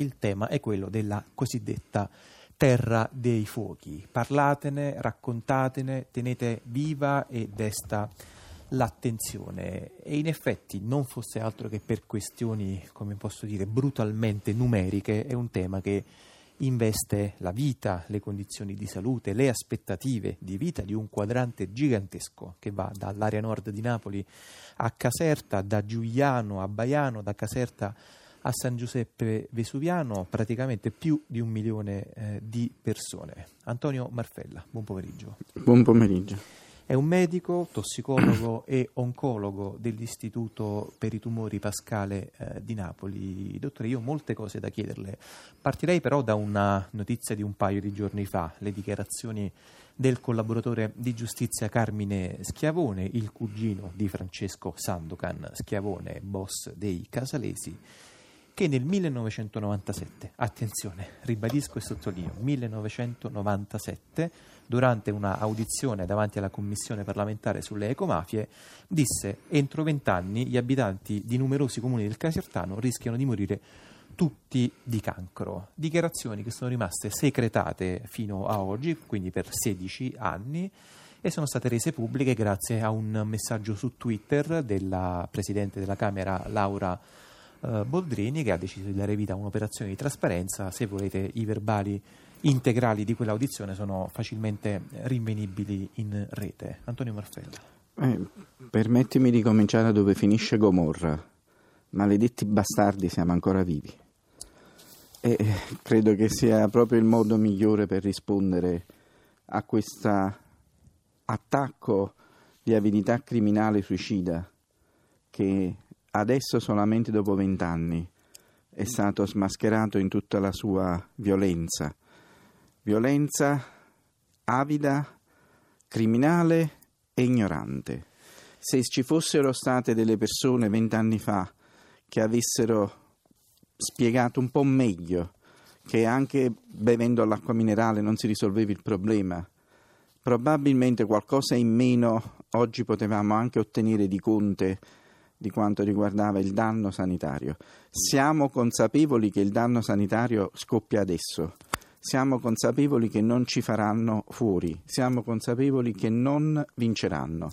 il tema è quello della cosiddetta terra dei fuochi. Parlatene, raccontatene, tenete viva e desta l'attenzione e in effetti non fosse altro che per questioni, come posso dire, brutalmente numeriche, è un tema che investe la vita, le condizioni di salute, le aspettative di vita di un quadrante gigantesco che va dall'area nord di Napoli a Caserta, da Giuliano a Baiano, da Caserta a San Giuseppe Vesuviano, praticamente più di un milione eh, di persone. Antonio Marfella, buon pomeriggio. Buon pomeriggio. È un medico, tossicologo e oncologo dell'Istituto per i tumori Pascale eh, di Napoli. Dottore, io ho molte cose da chiederle. Partirei però da una notizia di un paio di giorni fa, le dichiarazioni del collaboratore di giustizia Carmine Schiavone, il cugino di Francesco Sandokan Schiavone, boss dei Casalesi che nel 1997, attenzione, ribadisco e sottolineo, 1997, durante una audizione davanti alla Commissione parlamentare sulle ecomafie, disse entro vent'anni gli abitanti di numerosi comuni del Casertano rischiano di morire tutti di cancro. Dichiarazioni che sono rimaste secretate fino a oggi, quindi per 16 anni, e sono state rese pubbliche grazie a un messaggio su Twitter della Presidente della Camera Laura eh, Boldrini che ha deciso di dare vita a un'operazione di trasparenza. Se volete i verbali integrali di quell'audizione sono facilmente rinvenibili in rete. Antonio Marfella. Eh, permettimi di cominciare da dove finisce Gomorra. Maledetti bastardi, siamo ancora vivi. E credo che sia proprio il modo migliore per rispondere a questo attacco di avidità criminale suicida che adesso solamente dopo vent'anni è stato smascherato in tutta la sua violenza. Violenza avida, criminale e ignorante. Se ci fossero state delle persone vent'anni fa che avessero spiegato un po' meglio che anche bevendo l'acqua minerale non si risolveva il problema, probabilmente qualcosa in meno oggi potevamo anche ottenere di Conte di quanto riguardava il danno sanitario. Siamo consapevoli che il danno sanitario scoppia adesso. Siamo consapevoli che non ci faranno fuori. Siamo consapevoli che non vinceranno.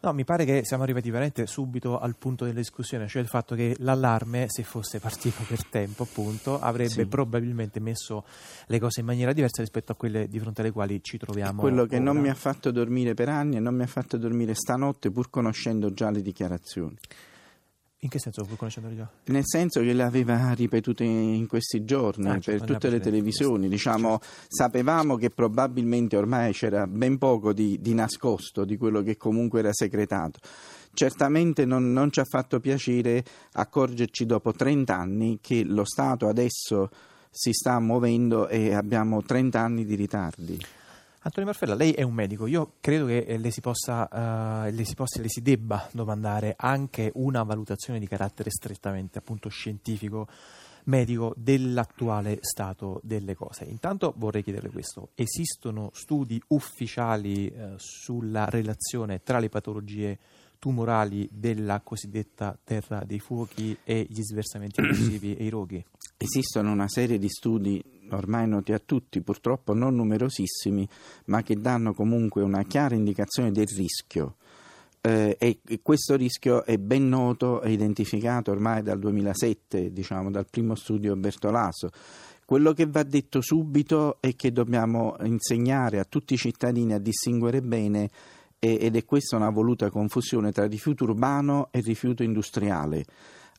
No, mi pare che siamo arrivati veramente subito al punto della discussione, cioè il fatto che l'allarme, se fosse partito per tempo, appunto, avrebbe sì. probabilmente messo le cose in maniera diversa rispetto a quelle di fronte alle quali ci troviamo. È quello che ora. non mi ha fatto dormire per anni e non mi ha fatto dormire stanotte, pur conoscendo già le dichiarazioni. In che senso, pur conoscendole già? Nel senso che le aveva ripetute in questi giorni ah, per tutte le televisioni. Diciamo, sapevamo che probabilmente ormai c'era ben poco di, di, nascosto di quello che comunque era segretato. Certamente non, non ci ha fatto piacere accorgerci dopo 30 anni che lo Stato adesso si sta muovendo e abbiamo 30 anni di ritardi. Antonio Marfella, lei è un medico, io credo che eh, le si, possa, uh, le, si possa, le si debba domandare anche una valutazione di carattere strettamente appunto scientifico, medico dell'attuale stato delle cose. Intanto vorrei chiederle questo, esistono studi ufficiali uh, sulla relazione tra le patologie tumorali della cosiddetta terra dei fuochi e gli sversamenti abusivi e i roghi? Esistono una serie di studi ormai noti a tutti, purtroppo non numerosissimi, ma che danno comunque una chiara indicazione del rischio. Eh, e questo rischio è ben noto e identificato ormai dal 2007, diciamo, dal primo studio Bertolaso. Quello che va detto subito è che dobbiamo insegnare a tutti i cittadini a distinguere bene ed è questa una voluta confusione tra rifiuto urbano e rifiuto industriale.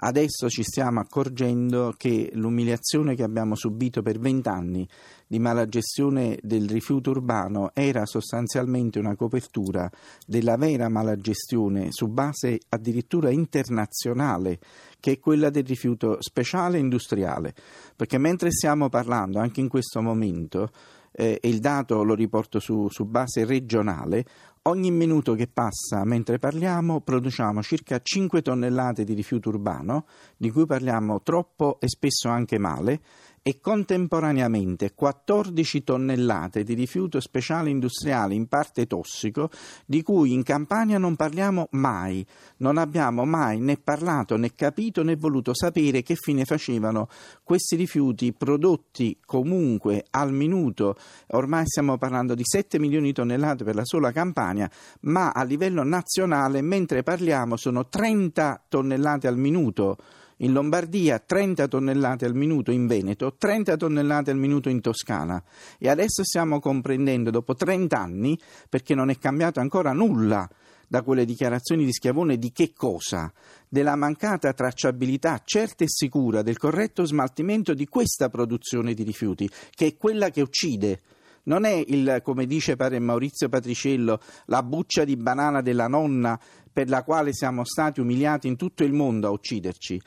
Adesso ci stiamo accorgendo che l'umiliazione che abbiamo subito per vent'anni di malagestione del rifiuto urbano era sostanzialmente una copertura della vera malagestione su base addirittura internazionale, che è quella del rifiuto speciale industriale. Perché mentre stiamo parlando, anche in questo momento, eh, e il dato lo riporto su, su base regionale, Ogni minuto che passa mentre parliamo produciamo circa 5 tonnellate di rifiuto urbano, di cui parliamo troppo e spesso anche male, e contemporaneamente 14 tonnellate di rifiuto speciale industriale in parte tossico di cui in Campania non parliamo mai, non abbiamo mai né parlato né capito né voluto sapere che fine facevano questi rifiuti prodotti comunque al minuto, ormai stiamo parlando di 7 milioni di tonnellate per la sola Campania, ma a livello nazionale mentre parliamo sono 30 tonnellate al minuto in Lombardia 30 tonnellate al minuto in Veneto, 30 tonnellate al minuto in Toscana e adesso stiamo comprendendo dopo 30 anni, perché non è cambiato ancora nulla da quelle dichiarazioni di Schiavone di che cosa? Della mancata tracciabilità certa e sicura del corretto smaltimento di questa produzione di rifiuti, che è quella che uccide non è il, come dice pare Maurizio Patriciello, la buccia di banana della nonna per la quale siamo stati umiliati in tutto il mondo a ucciderci.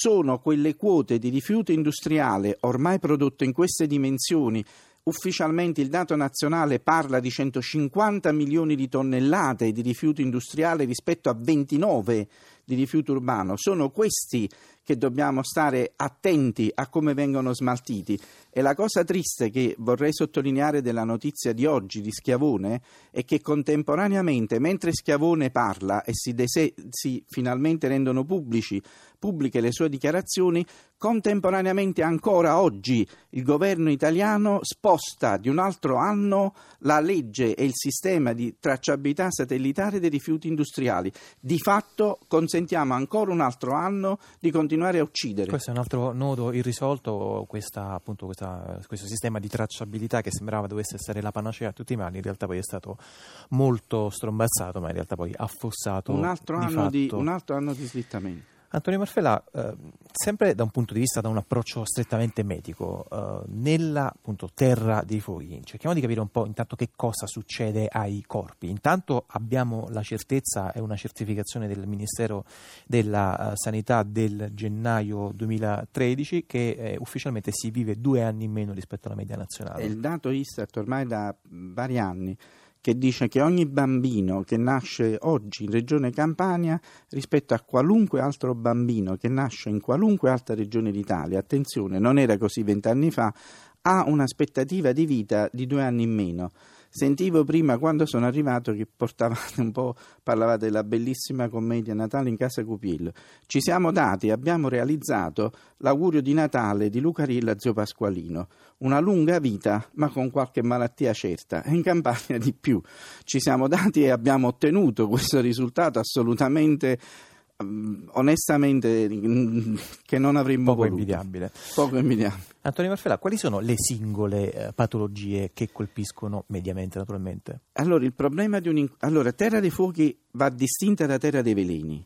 Sono quelle quote di rifiuto industriale ormai prodotto in queste dimensioni Ufficialmente il dato nazionale parla di 150 milioni di tonnellate di rifiuto industriale rispetto a 29 di rifiuto urbano. Sono questi che dobbiamo stare attenti a come vengono smaltiti. E la cosa triste che vorrei sottolineare della notizia di oggi di Schiavone è che contemporaneamente, mentre Schiavone parla e si, dese- si finalmente rendono pubblici, pubbliche le sue dichiarazioni, contemporaneamente ancora oggi il governo italiano sposta di un altro anno la legge e il sistema di tracciabilità satellitare dei rifiuti industriali. Di fatto consentiamo ancora un altro anno di continuare continuare a uccidere. Questo è un altro nodo irrisolto, questa, appunto, questa, questo sistema di tracciabilità che sembrava dovesse essere la panacea a tutti i mali, in realtà poi è stato molto strombazzato, ma in realtà poi affossato. Un altro, di anno, di, un altro anno di slittamento. Antonio Marfella, eh, sempre da un punto di vista, da un approccio strettamente medico, eh, nella appunto, terra dei fuochi, cerchiamo di capire un po' intanto che cosa succede ai corpi. Intanto abbiamo la certezza e una certificazione del Ministero della uh, Sanità del gennaio 2013 che eh, ufficialmente si vive due anni in meno rispetto alla media nazionale. È il dato Istat ormai da vari anni che dice che ogni bambino che nasce oggi in regione Campania rispetto a qualunque altro bambino che nasce in qualunque altra regione d'Italia, attenzione, non era così vent'anni fa, ha un'aspettativa di vita di due anni in meno. Sentivo prima quando sono arrivato che portavate un po', parlavate della bellissima commedia Natale in casa Cupiello. Ci siamo dati, abbiamo realizzato l'augurio di Natale di Luca Rilla zio Pasqualino. Una lunga vita, ma con qualche malattia certa. E in Campania di più. Ci siamo dati e abbiamo ottenuto questo risultato assolutamente onestamente mm, che non avremmo poco voluto. invidiabile. Poco invidiabile. Antonio Marfella, quali sono le singole eh, patologie che colpiscono mediamente naturalmente? Allora, il problema di un allora, Terra dei Fuochi va distinta da Terra dei Veleni.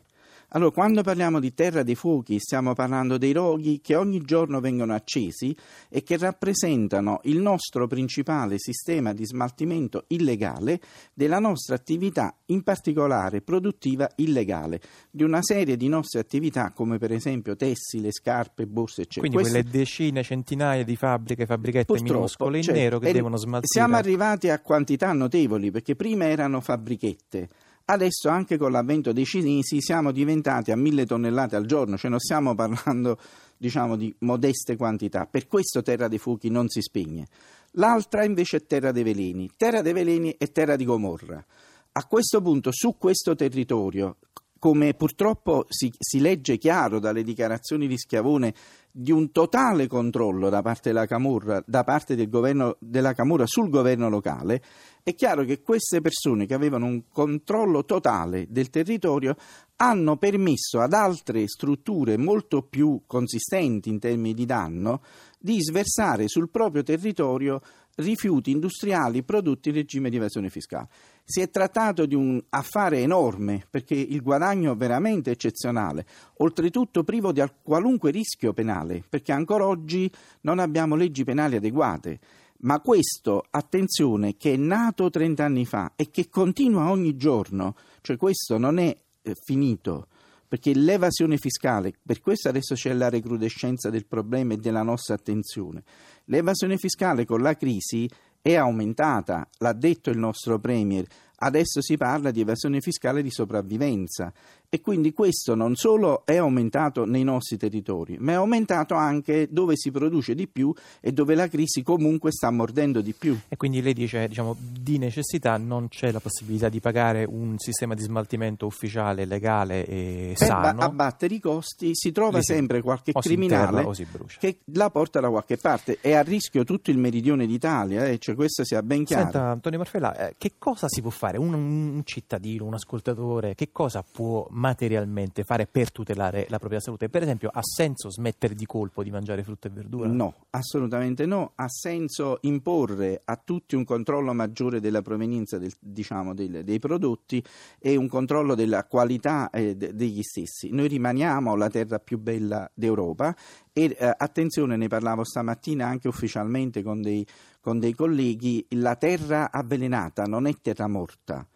Allora, quando parliamo di terra dei fuochi, stiamo parlando dei roghi che ogni giorno vengono accesi e che rappresentano il nostro principale sistema di smaltimento illegale della nostra attività, in particolare produttiva illegale, di una serie di nostre attività come per esempio tessile, scarpe, borse, eccetera. Quindi quelle decine, centinaia di fabbriche, fabbrichette minuscole in cioè, nero che devono smaltire. Siamo arrivati a quantità notevoli perché prima erano fabbrichette Adesso anche con l'avvento dei cinesi siamo diventati a mille tonnellate al giorno, cioè non stiamo parlando diciamo, di modeste quantità, per questo Terra dei Fuochi non si spegne. L'altra invece è Terra dei Veleni, Terra dei Veleni è Terra di Gomorra. A questo punto su questo territorio, come purtroppo si, si legge chiaro dalle dichiarazioni di Schiavone, di un totale controllo da parte della Camorra, da parte del governo, della Camorra sul governo locale, è chiaro che queste persone che avevano un controllo totale del territorio hanno permesso ad altre strutture molto più consistenti in termini di danno di sversare sul proprio territorio rifiuti industriali prodotti in regime di evasione fiscale. Si è trattato di un affare enorme perché il guadagno veramente eccezionale, oltretutto privo di qualunque rischio penale, perché ancora oggi non abbiamo leggi penali adeguate. Ma questo, attenzione, che è nato 30 anni fa e che continua ogni giorno, cioè questo non è eh, finito, perché l'evasione fiscale, per questo adesso c'è la recrudescenza del problema e della nostra attenzione, l'evasione fiscale con la crisi è aumentata, l'ha detto il nostro Premier, adesso si parla di evasione fiscale di sopravvivenza E quindi questo non solo è aumentato nei nostri territori, ma è aumentato anche dove si produce di più e dove la crisi comunque sta mordendo di più. E quindi lei dice, diciamo, di necessità non c'è la possibilità di pagare un sistema di smaltimento ufficiale, legale e per sano. ba- abbattere i costi si trova si- sempre qualche criminale brucia. che la porta da qualche parte. È a rischio tutto il meridione d'Italia, eh, cioè questo sia ben chiaro. Senta, Antonio Marfella, eh, che cosa si può fare? Un, un cittadino, un ascoltatore, che cosa può materialmente fare per tutelare la propria salute? Per esempio, ha senso smettere di colpo di mangiare frutta e verdura? No, assolutamente no. Ha senso imporre a tutti un controllo maggiore della provenienza del- diciamo, del- dei prodotti e un controllo della qualità eh, de- degli stessi. Noi rimaniamo la terra più bella d'Europa e eh, attenzione, ne parlavo stamattina anche ufficialmente con dei, con dei colleghi, la terra avvelenata non è terra morta.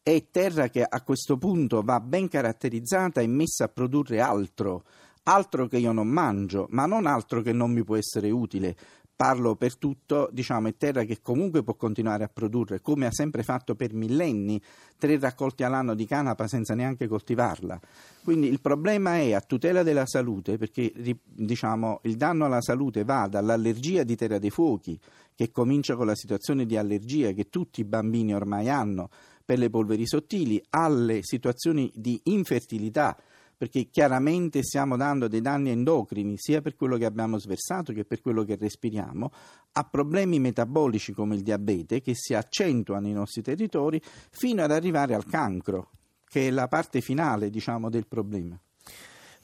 È terra che a questo punto va ben caratterizzata e messa a produrre altro, altro che io non mangio, ma non altro che non mi può essere utile. Parlo per tutto, diciamo, è terra che comunque può continuare a produrre, come ha sempre fatto per millenni, tre raccolti all'anno di canapa senza neanche coltivarla. Quindi il problema è a tutela della salute, perché diciamo, il danno alla salute va dall'allergia di terra dei fuochi, che comincia con la situazione di allergia che tutti i bambini ormai hanno per le polveri sottili, alle situazioni di infertilità, perché chiaramente stiamo dando dei danni endocrini sia per quello che abbiamo sversato che per quello che respiriamo, a problemi metabolici come il diabete che si accentua nei nostri territori fino ad arrivare al cancro, che è la parte finale, diciamo, del problema.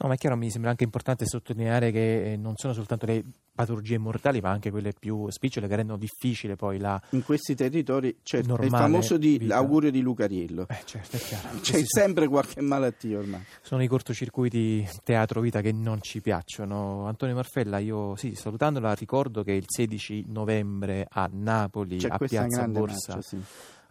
No, ma è chiaro, mi sembra anche importante sottolineare che eh, non sono soltanto le patologie mortali, ma anche quelle più spicciole che rendono difficile poi la... In questi territori c'è il Normale famoso di- vita. l'augurio di Lucariello. Eh, certo, è chiaro. C'è sempre qualche malattia ormai. Sono i cortocircuiti teatro-vita che non ci piacciono. Antonio Marfella, io sì, salutandola ricordo che il 16 novembre a Napoli, C'è a Piazza Borsa, marcia, sì.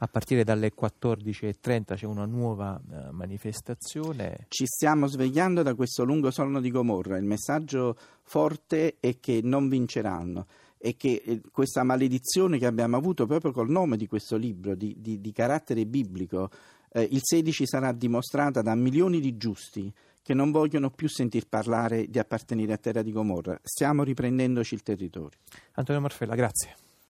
A partire dalle 14.30 c'è una nuova eh, manifestazione. Ci stiamo svegliando da questo lungo sonno di Gomorra. Il messaggio forte è che non vinceranno e che eh, questa maledizione che abbiamo avuto proprio col nome di questo libro di, di- di carattere biblico, eh, il 16 sarà dimostrata da milioni di giusti che non vogliono più sentir parlare di appartenere a terra di Gomorra. Stiamo riprendendoci il territorio. Antonio Marfella, grazie.